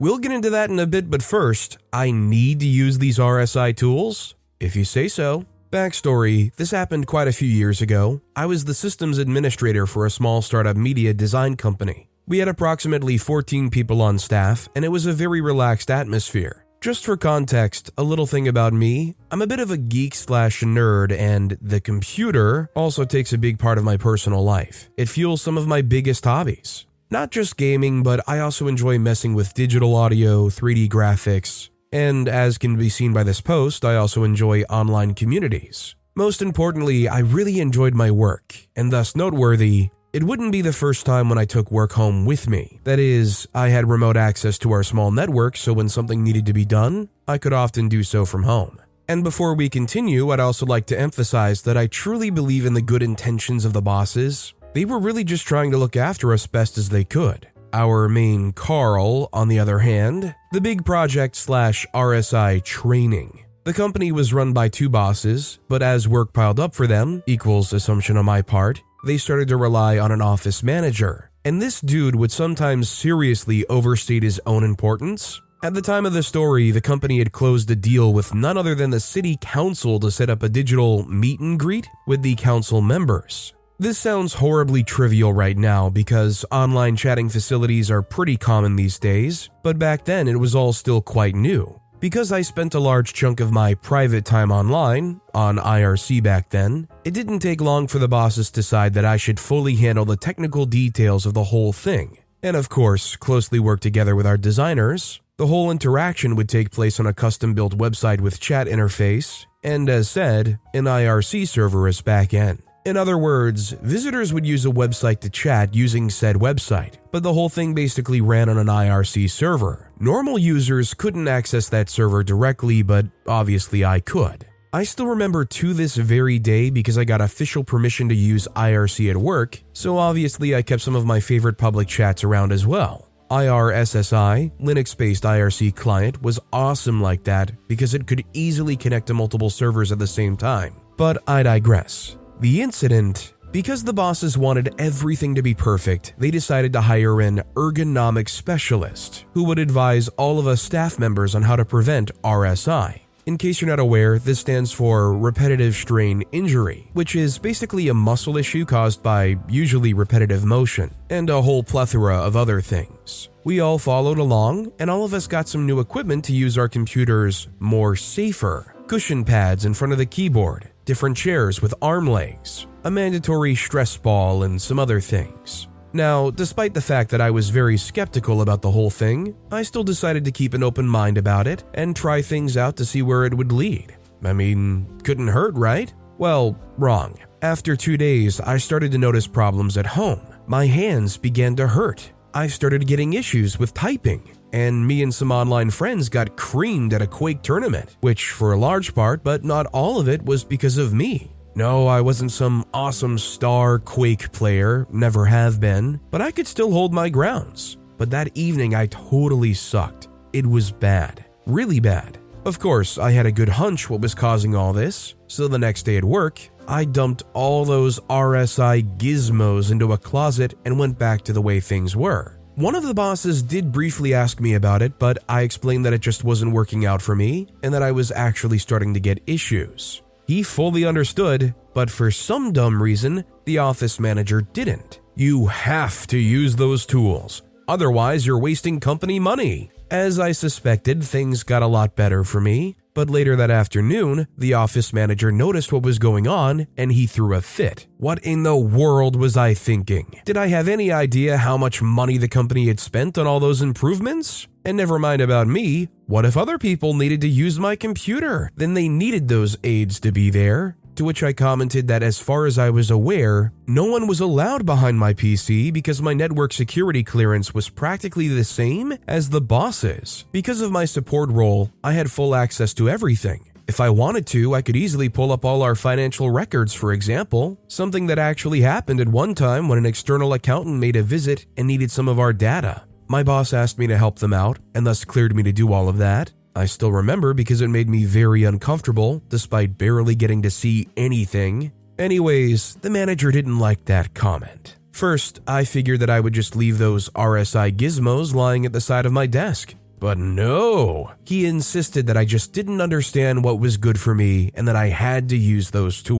We'll get into that in a bit, but first, I need to use these RSI tools? If you say so. Backstory this happened quite a few years ago. I was the systems administrator for a small startup media design company. We had approximately 14 people on staff, and it was a very relaxed atmosphere. Just for context, a little thing about me I'm a bit of a geek slash nerd, and the computer also takes a big part of my personal life. It fuels some of my biggest hobbies. Not just gaming, but I also enjoy messing with digital audio, 3D graphics, and as can be seen by this post, I also enjoy online communities. Most importantly, I really enjoyed my work, and thus noteworthy, it wouldn't be the first time when I took work home with me. That is, I had remote access to our small network, so when something needed to be done, I could often do so from home. And before we continue, I'd also like to emphasize that I truly believe in the good intentions of the bosses, they were really just trying to look after us best as they could. Our main Carl, on the other hand, the big project slash RSI training. The company was run by two bosses, but as work piled up for them, equals assumption on my part, they started to rely on an office manager. And this dude would sometimes seriously overstate his own importance. At the time of the story, the company had closed a deal with none other than the city council to set up a digital meet and greet with the council members. This sounds horribly trivial right now because online chatting facilities are pretty common these days, but back then it was all still quite new. Because I spent a large chunk of my private time online, on IRC back then, it didn't take long for the bosses to decide that I should fully handle the technical details of the whole thing. And of course, closely work together with our designers. The whole interaction would take place on a custom built website with chat interface, and as said, an IRC server as backend. In other words, visitors would use a website to chat using said website, but the whole thing basically ran on an IRC server. Normal users couldn't access that server directly, but obviously I could. I still remember to this very day because I got official permission to use IRC at work, so obviously I kept some of my favorite public chats around as well. IRSSI, Linux based IRC client, was awesome like that because it could easily connect to multiple servers at the same time. But I digress. The incident because the bosses wanted everything to be perfect, they decided to hire an ergonomic specialist who would advise all of us staff members on how to prevent RSI. In case you're not aware, this stands for repetitive strain injury, which is basically a muscle issue caused by usually repetitive motion, and a whole plethora of other things. We all followed along, and all of us got some new equipment to use our computers more safer. Cushion pads in front of the keyboard, different chairs with arm legs, a mandatory stress ball, and some other things. Now, despite the fact that I was very skeptical about the whole thing, I still decided to keep an open mind about it and try things out to see where it would lead. I mean, couldn't hurt, right? Well, wrong. After two days, I started to notice problems at home. My hands began to hurt. I started getting issues with typing and me and some online friends got creamed at a Quake tournament, which for a large part, but not all of it, was because of me. No, I wasn't some awesome star Quake player, never have been, but I could still hold my grounds. But that evening I totally sucked. It was bad. Really bad. Of course, I had a good hunch what was causing all this, so the next day at work, I dumped all those RSI gizmos into a closet and went back to the way things were. One of the bosses did briefly ask me about it, but I explained that it just wasn't working out for me and that I was actually starting to get issues. He fully understood, but for some dumb reason, the office manager didn't. You have to use those tools, otherwise, you're wasting company money. As I suspected, things got a lot better for me, but later that afternoon, the office manager noticed what was going on and he threw a fit. What in the world was I thinking? Did I have any idea how much money the company had spent on all those improvements? And never mind about me, what if other people needed to use my computer? Then they needed those aids to be there To which I commented that as far as I was aware, no one was allowed behind my PC because my network security clearance was practically the same as the boss's. Because of my support role, I had full access to everything. If I wanted to, I could easily pull up all our financial records, for example, something that actually happened at one time when an external accountant made a visit and needed some of our data. My boss asked me to help them out and thus cleared me to do all of that. I still remember because it made me very uncomfortable, despite barely getting to see anything. Anyways, the manager didn't like that comment. First, I figured that I would just leave those RSI gizmos lying at the side of my desk. But no, he insisted that I just didn't understand what was good for me and that I had to use those tools.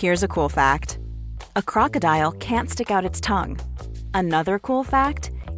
Here's a cool fact a crocodile can't stick out its tongue. Another cool fact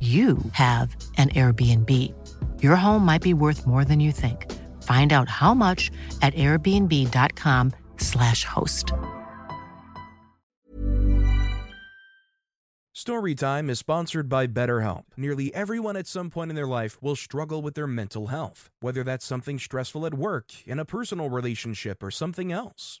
you have an Airbnb. Your home might be worth more than you think. Find out how much at airbnb.com/slash host. Storytime is sponsored by BetterHelp. Nearly everyone at some point in their life will struggle with their mental health, whether that's something stressful at work, in a personal relationship, or something else.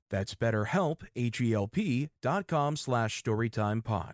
That's betterhelp, H-E-L-P dot com slash storytimepod.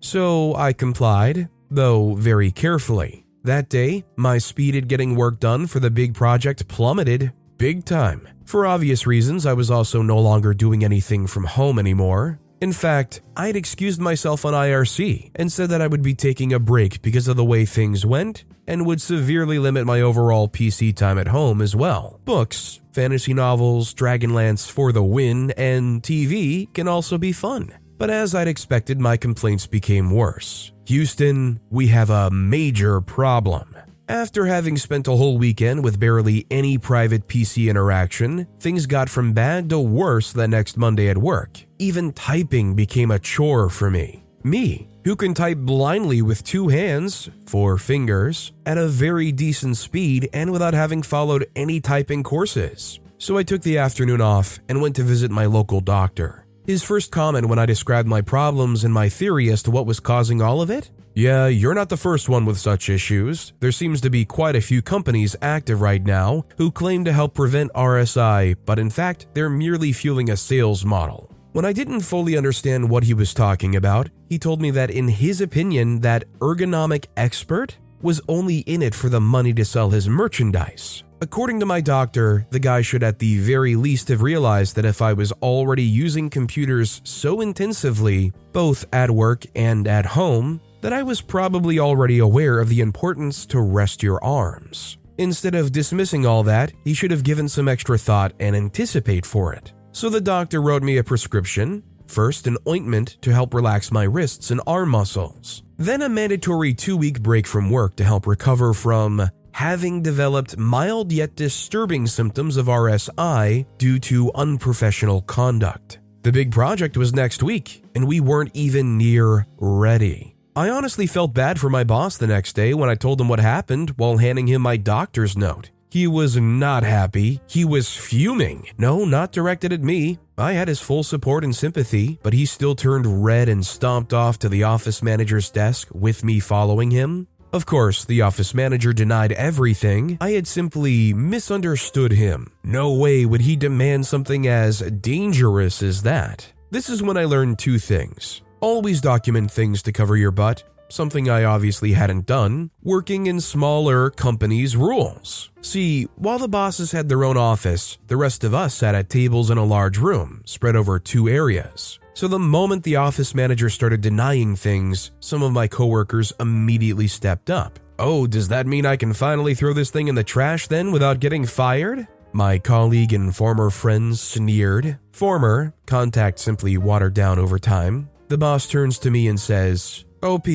So I complied, though very carefully. That day, my speed at getting work done for the big project plummeted big time. For obvious reasons, I was also no longer doing anything from home anymore. In fact, I had excused myself on IRC and said that I would be taking a break because of the way things went and would severely limit my overall PC time at home as well. Books, fantasy novels, Dragonlance for the win, and TV can also be fun. But as I'd expected, my complaints became worse. Houston, we have a major problem. After having spent a whole weekend with barely any private PC interaction, things got from bad to worse the next Monday at work. Even typing became a chore for me. Me, who can type blindly with two hands, four fingers, at a very decent speed and without having followed any typing courses. So I took the afternoon off and went to visit my local doctor. His first comment when I described my problems and my theory as to what was causing all of it yeah, you're not the first one with such issues. There seems to be quite a few companies active right now who claim to help prevent RSI, but in fact, they're merely fueling a sales model. When I didn't fully understand what he was talking about, he told me that in his opinion, that ergonomic expert was only in it for the money to sell his merchandise. According to my doctor, the guy should at the very least have realized that if I was already using computers so intensively, both at work and at home, that I was probably already aware of the importance to rest your arms. Instead of dismissing all that, he should have given some extra thought and anticipate for it. So the doctor wrote me a prescription first, an ointment to help relax my wrists and arm muscles, then a mandatory two week break from work to help recover from having developed mild yet disturbing symptoms of RSI due to unprofessional conduct. The big project was next week, and we weren't even near ready. I honestly felt bad for my boss the next day when I told him what happened while handing him my doctor's note. He was not happy. He was fuming. No, not directed at me. I had his full support and sympathy, but he still turned red and stomped off to the office manager's desk with me following him. Of course, the office manager denied everything. I had simply misunderstood him. No way would he demand something as dangerous as that. This is when I learned two things. Always document things to cover your butt, something I obviously hadn't done, working in smaller companies' rules. See, while the bosses had their own office, the rest of us sat at tables in a large room, spread over two areas. So the moment the office manager started denying things, some of my coworkers immediately stepped up. Oh, does that mean I can finally throw this thing in the trash then without getting fired? My colleague and former friends sneered. Former, contact simply watered down over time. The boss turns to me and says, OP,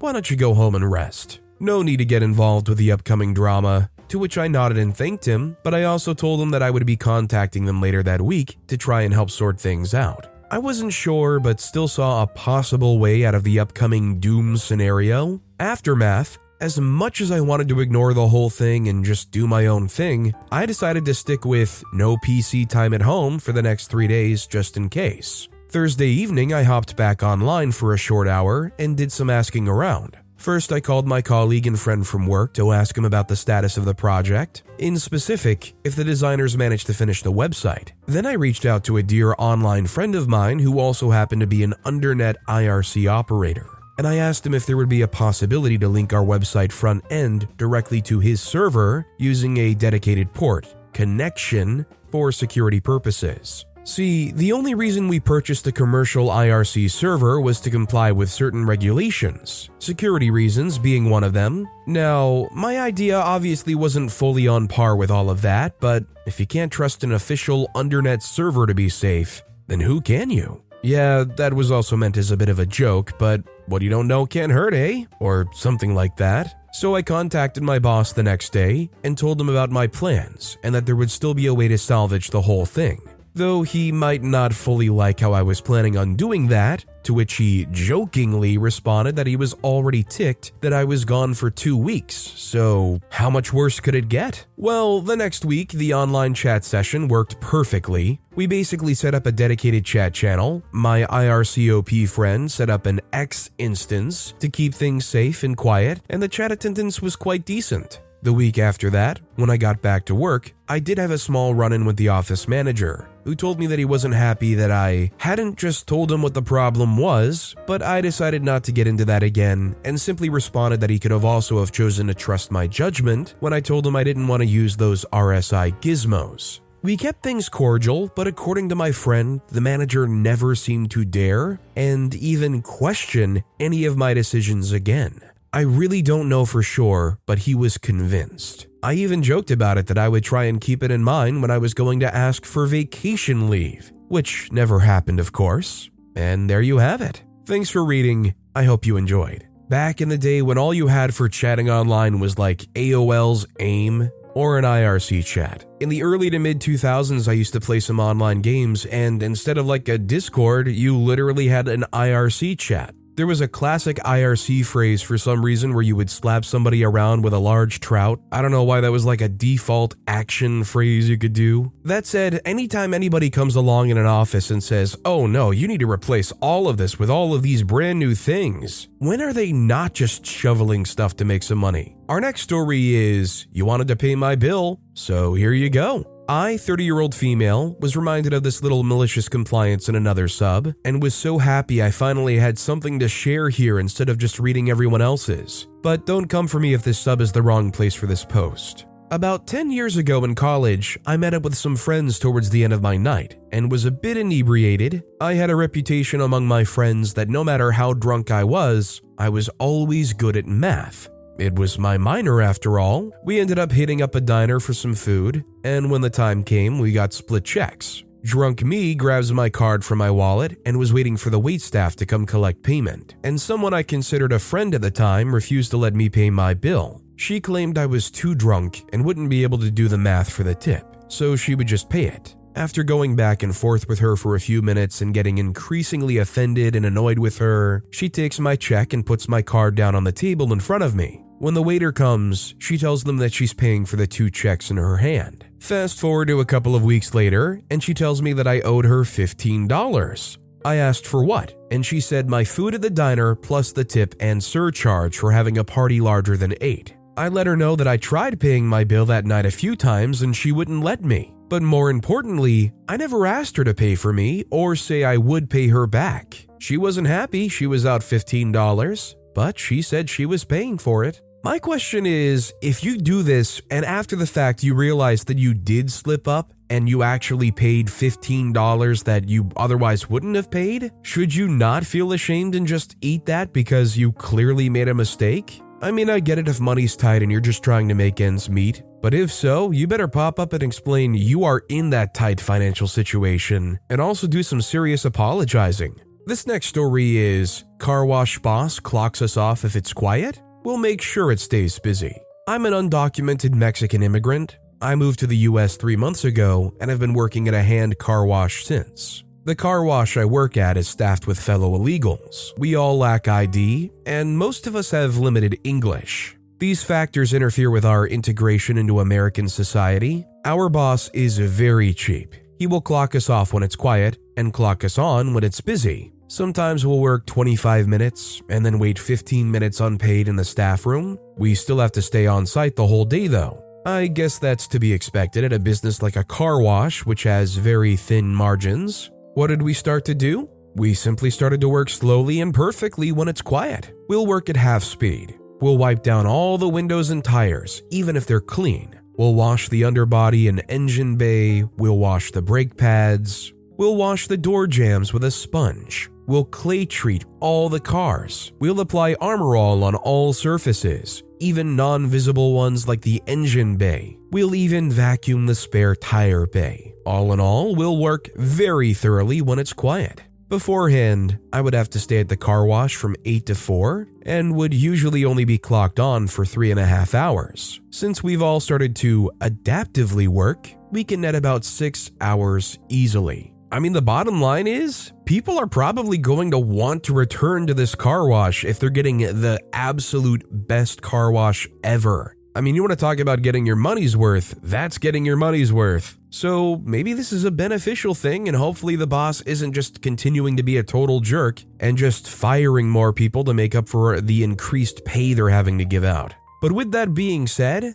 why don't you go home and rest? No need to get involved with the upcoming drama. To which I nodded and thanked him, but I also told him that I would be contacting them later that week to try and help sort things out. I wasn't sure, but still saw a possible way out of the upcoming doom scenario. Aftermath, as much as I wanted to ignore the whole thing and just do my own thing, I decided to stick with no PC time at home for the next three days just in case. Thursday evening, I hopped back online for a short hour and did some asking around. First, I called my colleague and friend from work to ask him about the status of the project, in specific, if the designers managed to finish the website. Then I reached out to a dear online friend of mine who also happened to be an undernet IRC operator. And I asked him if there would be a possibility to link our website front end directly to his server using a dedicated port connection for security purposes. See, the only reason we purchased a commercial IRC server was to comply with certain regulations, security reasons being one of them. Now, my idea obviously wasn't fully on par with all of that, but if you can't trust an official undernet server to be safe, then who can you? Yeah, that was also meant as a bit of a joke, but what you don't know can't hurt, eh? Or something like that. So I contacted my boss the next day and told him about my plans and that there would still be a way to salvage the whole thing though he might not fully like how I was planning on doing that, to which he jokingly responded that he was already ticked that I was gone for two weeks, so how much worse could it get? Well, the next week, the online chat session worked perfectly. We basically set up a dedicated chat channel. My IRCOP friend set up an X instance to keep things safe and quiet, and the chat attendance was quite decent. The week after that, when I got back to work, I did have a small run in with the office manager, who told me that he wasn't happy that I hadn't just told him what the problem was, but I decided not to get into that again and simply responded that he could have also have chosen to trust my judgment when I told him I didn't want to use those RSI gizmos. We kept things cordial, but according to my friend, the manager never seemed to dare and even question any of my decisions again. I really don't know for sure, but he was convinced. I even joked about it that I would try and keep it in mind when I was going to ask for vacation leave, which never happened, of course. And there you have it. Thanks for reading. I hope you enjoyed. Back in the day when all you had for chatting online was like AOL's AIM or an IRC chat. In the early to mid 2000s, I used to play some online games, and instead of like a Discord, you literally had an IRC chat. There was a classic IRC phrase for some reason where you would slap somebody around with a large trout. I don't know why that was like a default action phrase you could do. That said, anytime anybody comes along in an office and says, oh no, you need to replace all of this with all of these brand new things, when are they not just shoveling stuff to make some money? Our next story is You wanted to pay my bill, so here you go. I, 30 year old female, was reminded of this little malicious compliance in another sub, and was so happy I finally had something to share here instead of just reading everyone else's. But don't come for me if this sub is the wrong place for this post. About 10 years ago in college, I met up with some friends towards the end of my night and was a bit inebriated. I had a reputation among my friends that no matter how drunk I was, I was always good at math. It was my minor after all. We ended up hitting up a diner for some food, and when the time came, we got split checks. Drunk me grabs my card from my wallet and was waiting for the waitstaff to come collect payment, and someone I considered a friend at the time refused to let me pay my bill. She claimed I was too drunk and wouldn't be able to do the math for the tip, so she would just pay it. After going back and forth with her for a few minutes and getting increasingly offended and annoyed with her, she takes my check and puts my card down on the table in front of me. When the waiter comes, she tells them that she's paying for the two checks in her hand. Fast forward to a couple of weeks later, and she tells me that I owed her $15. I asked for what, and she said my food at the diner plus the tip and surcharge for having a party larger than eight. I let her know that I tried paying my bill that night a few times and she wouldn't let me. But more importantly, I never asked her to pay for me or say I would pay her back. She wasn't happy she was out $15, but she said she was paying for it. My question is if you do this and after the fact you realize that you did slip up and you actually paid $15 that you otherwise wouldn't have paid, should you not feel ashamed and just eat that because you clearly made a mistake? I mean, I get it if money's tight and you're just trying to make ends meet, but if so, you better pop up and explain you are in that tight financial situation and also do some serious apologizing. This next story is Car Wash Boss clocks us off if it's quiet? We'll make sure it stays busy. I'm an undocumented Mexican immigrant. I moved to the US three months ago and have been working at a hand car wash since. The car wash I work at is staffed with fellow illegals. We all lack ID, and most of us have limited English. These factors interfere with our integration into American society. Our boss is very cheap. He will clock us off when it's quiet and clock us on when it's busy. Sometimes we'll work 25 minutes and then wait 15 minutes unpaid in the staff room. We still have to stay on site the whole day though. I guess that's to be expected at a business like a car wash, which has very thin margins. What did we start to do? We simply started to work slowly and perfectly when it's quiet. We'll work at half speed. We'll wipe down all the windows and tires, even if they're clean. We'll wash the underbody and engine bay. We'll wash the brake pads. We'll wash the door jambs with a sponge. We'll clay treat all the cars. We'll apply Armor All on all surfaces, even non visible ones like the engine bay. We'll even vacuum the spare tire bay. All in all, we'll work very thoroughly when it's quiet. Beforehand, I would have to stay at the car wash from 8 to 4 and would usually only be clocked on for three and a half hours. Since we've all started to adaptively work, we can net about 6 hours easily. I mean, the bottom line is people are probably going to want to return to this car wash if they're getting the absolute best car wash ever. I mean, you want to talk about getting your money's worth, that's getting your money's worth. So maybe this is a beneficial thing, and hopefully the boss isn't just continuing to be a total jerk and just firing more people to make up for the increased pay they're having to give out. But with that being said,